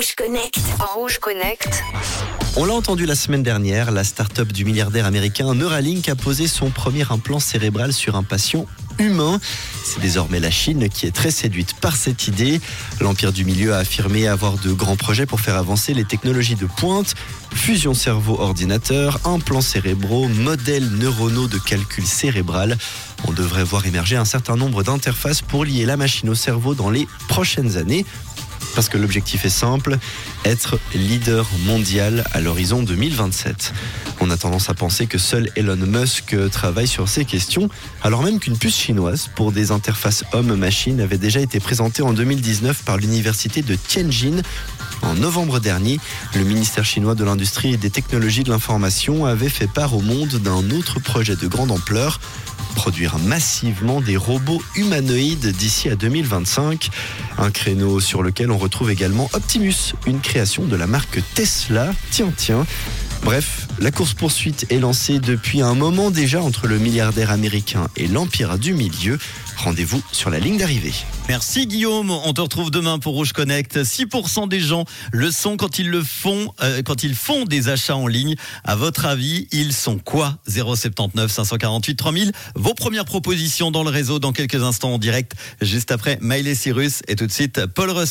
Rouge Connect. On l'a entendu la semaine dernière, la start-up du milliardaire américain Neuralink a posé son premier implant cérébral sur un patient humain. C'est désormais la Chine qui est très séduite par cette idée. L'Empire du Milieu a affirmé avoir de grands projets pour faire avancer les technologies de pointe. Fusion cerveau-ordinateur, implants cérébraux, modèles neuronaux de calcul cérébral. On devrait voir émerger un certain nombre d'interfaces pour lier la machine au cerveau dans les prochaines années. Parce que l'objectif est simple, être leader mondial à l'horizon 2027. On a tendance à penser que seul Elon Musk travaille sur ces questions, alors même qu'une puce chinoise pour des interfaces homme-machine avait déjà été présentée en 2019 par l'université de Tianjin. En novembre dernier, le ministère chinois de l'Industrie et des Technologies de l'Information avait fait part au monde d'un autre projet de grande ampleur, produire massivement des robots humanoïdes d'ici à 2025. Un créneau sur lequel on retrouve également Optimus, une création de la marque Tesla. Tiens, tiens. Bref, la course-poursuite est lancée depuis un moment déjà entre le milliardaire américain et l'empire du milieu. Rendez-vous sur la ligne d'arrivée. Merci Guillaume, on te retrouve demain pour Rouge Connect. 6% des gens le sont quand ils le font, euh, quand ils font des achats en ligne. À votre avis, ils sont quoi? 079 548 3000. Vos premières propositions dans le réseau dans quelques instants en direct, juste après Miley Cyrus et tout de suite Paul Russell.